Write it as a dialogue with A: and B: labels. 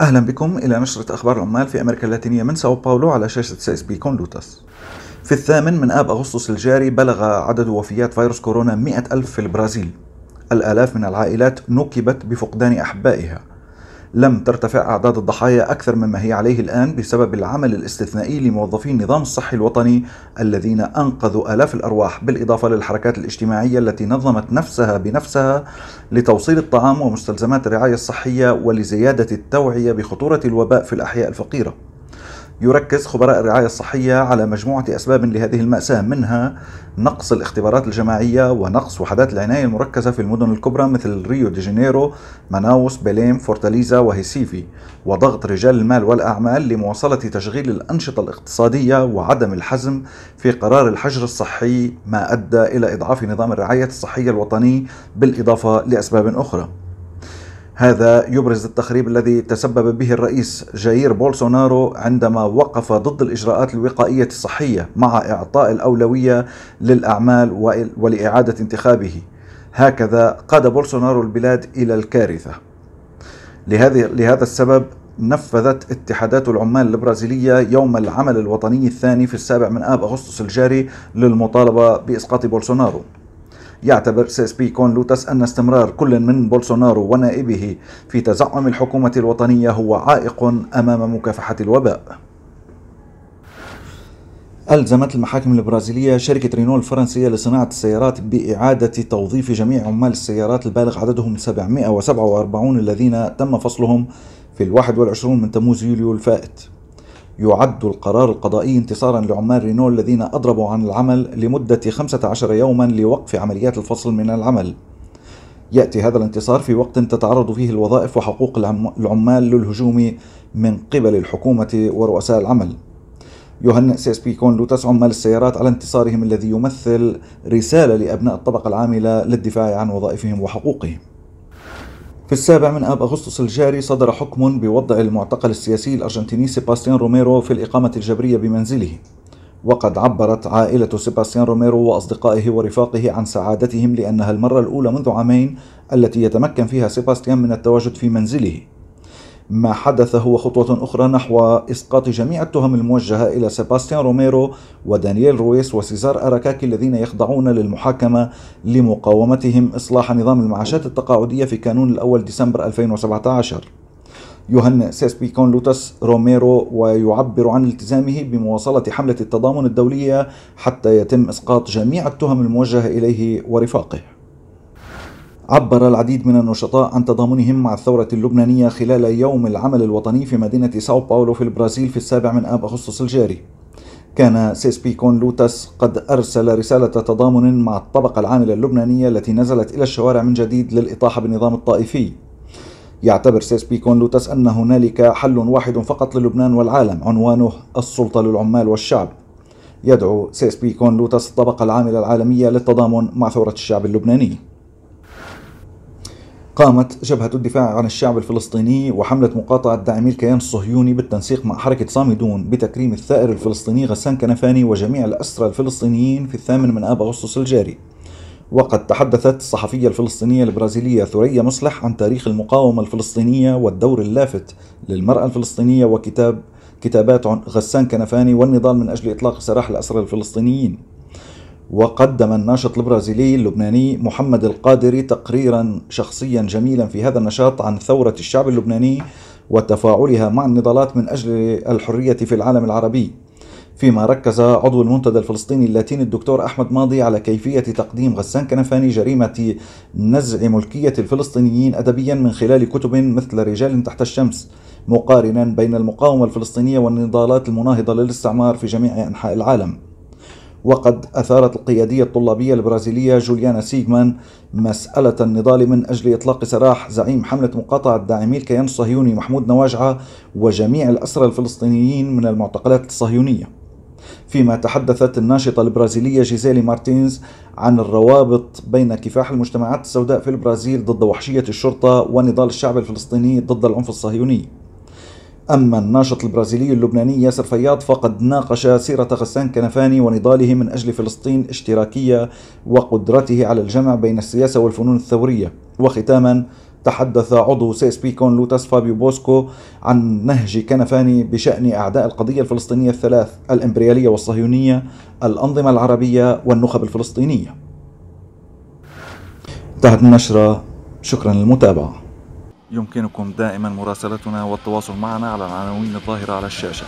A: أهلا بكم إلى نشرة أخبار العمال في أمريكا اللاتينية من ساو باولو على شاشة سي إس بي كون لوتاس في الثامن من آب أغسطس الجاري بلغ عدد وفيات فيروس كورونا مئة ألف في البرازيل. الآلاف من العائلات نكبت بفقدان أحبائها. لم ترتفع أعداد الضحايا أكثر مما هي عليه الآن بسبب العمل الاستثنائي لموظفي النظام الصحي الوطني الذين أنقذوا آلاف الأرواح بالإضافة للحركات الاجتماعية التي نظمت نفسها بنفسها لتوصيل الطعام ومستلزمات الرعاية الصحية ولزيادة التوعية بخطورة الوباء في الأحياء الفقيرة. يركز خبراء الرعاية الصحية على مجموعة أسباب لهذه المأساة منها نقص الاختبارات الجماعية ونقص وحدات العناية المركزة في المدن الكبرى مثل ريو دي جانيرو، ماناوس، بيليم، فورتاليزا وهيسيفي وضغط رجال المال والأعمال لمواصلة تشغيل الأنشطة الاقتصادية وعدم الحزم في قرار الحجر الصحي ما أدى إلى إضعاف نظام الرعاية الصحية الوطني بالإضافة لأسباب أخرى. هذا يبرز التخريب الذي تسبب به الرئيس جاير بولسونارو عندما وقف ضد الإجراءات الوقائية الصحية مع إعطاء الأولوية للأعمال ولإعادة انتخابه. هكذا قاد بولسونارو البلاد إلى الكارثة. لهذه لهذا السبب نفذت اتحادات العمال البرازيلية يوم العمل الوطني الثاني في السابع من آب أغسطس الجاري للمطالبة بإسقاط بولسونارو. يعتبر سي إس بي كون لوتس أن استمرار كل من بولسونارو ونائبه في تزعم الحكومة الوطنية هو عائق أمام مكافحة الوباء. ألزمت المحاكم البرازيلية شركة رينو الفرنسية لصناعة السيارات بإعادة توظيف جميع عمال السيارات البالغ عددهم 747 الذين تم فصلهم في الواحد والعشرون من تموز يوليو الفائت. يعد القرار القضائي انتصارا لعمال رينو الذين أضربوا عن العمل لمدة 15 يوما لوقف عمليات الفصل من العمل. يأتي هذا الانتصار في وقت تتعرض فيه الوظائف وحقوق العمال للهجوم من قبل الحكومة ورؤساء العمل. يهنئ سي إس بي كون لوتس عمال السيارات على انتصارهم الذي يمثل رسالة لأبناء الطبقة العاملة للدفاع عن وظائفهم وحقوقهم. في السابع من آب أغسطس الجاري صدر حكم بوضع المعتقل السياسي الأرجنتيني سيباستيان روميرو في الإقامة الجبرية بمنزله. وقد عبرت عائلة سيباستيان روميرو وأصدقائه ورفاقه عن سعادتهم لأنها المرة الأولى منذ عامين التي يتمكن فيها سيباستيان من التواجد في منزله. ما حدث هو خطوة أخرى نحو إسقاط جميع التهم الموجهة إلى سيباستيان روميرو ودانييل رويس وسيزار أراكاكي الذين يخضعون للمحاكمة لمقاومتهم إصلاح نظام المعاشات التقاعدية في كانون الأول ديسمبر 2017 يهنئ سي إس بي كون لوتس روميرو ويعبر عن التزامه بمواصلة حملة التضامن الدولية حتى يتم إسقاط جميع التهم الموجهة إليه ورفاقه. عبر العديد من النشطاء عن تضامنهم مع الثورة اللبنانية خلال يوم العمل الوطني في مدينة ساو باولو في البرازيل في السابع من آب أغسطس الجاري. كان سي إس بي كون لوتاس قد أرسل رسالة تضامن مع الطبقة العاملة اللبنانية التي نزلت إلى الشوارع من جديد للإطاحة بالنظام الطائفي. يعتبر سي إس بي كون لوتاس أن هنالك حل واحد فقط للبنان والعالم عنوانه السلطة للعمال والشعب. يدعو سي إس بي كون لوتاس الطبقة العاملة العالمية للتضامن مع ثورة الشعب اللبناني. قامت جبهة الدفاع عن الشعب الفلسطيني وحملة مقاطعة داعمي الكيان الصهيوني بالتنسيق مع حركة صامدون بتكريم الثائر الفلسطيني غسان كنفاني وجميع الأسرى الفلسطينيين في الثامن من آب أغسطس الجاري. وقد تحدثت الصحفية الفلسطينية البرازيلية ثريا مصلح عن تاريخ المقاومة الفلسطينية والدور اللافت للمرأة الفلسطينية وكتاب كتابات غسان كنفاني والنضال من أجل إطلاق سراح الأسرى الفلسطينيين. وقدم الناشط البرازيلي اللبناني محمد القادري تقريرا شخصيا جميلا في هذا النشاط عن ثورة الشعب اللبناني وتفاعلها مع النضالات من أجل الحرية في العالم العربي. فيما ركز عضو المنتدى الفلسطيني اللاتيني الدكتور أحمد ماضي على كيفية تقديم غسان كنفاني جريمة نزع ملكية الفلسطينيين أدبيا من خلال كتب مثل رجال تحت الشمس مقارنا بين المقاومة الفلسطينية والنضالات المناهضة للاستعمار في جميع أنحاء العالم. وقد أثارت القيادية الطلابية البرازيلية جوليانا سيغمان مسألة النضال من أجل إطلاق سراح زعيم حملة مقاطعة داعمي الكيان الصهيوني محمود نواجعة وجميع الأسرى الفلسطينيين من المعتقلات الصهيونية. فيما تحدثت الناشطة البرازيلية جيزيلي مارتينز عن الروابط بين كفاح المجتمعات السوداء في البرازيل ضد وحشية الشرطة ونضال الشعب الفلسطيني ضد العنف الصهيوني. أما الناشط البرازيلي اللبناني ياسر فياض فقد ناقش سيرة غسان كنفاني ونضاله من أجل فلسطين اشتراكية وقدرته على الجمع بين السياسة والفنون الثورية. وختاما تحدث عضو سي إس بي كون لوتاس فابيو بوسكو عن نهج كنفاني بشأن أعداء القضية الفلسطينية الثلاث الإمبريالية والصهيونية الأنظمة العربية والنخب الفلسطينية. انتهت النشرة. شكرا للمتابعة. يمكنكم دائما مراسلتنا والتواصل معنا على العناوين الظاهرة على الشاشة.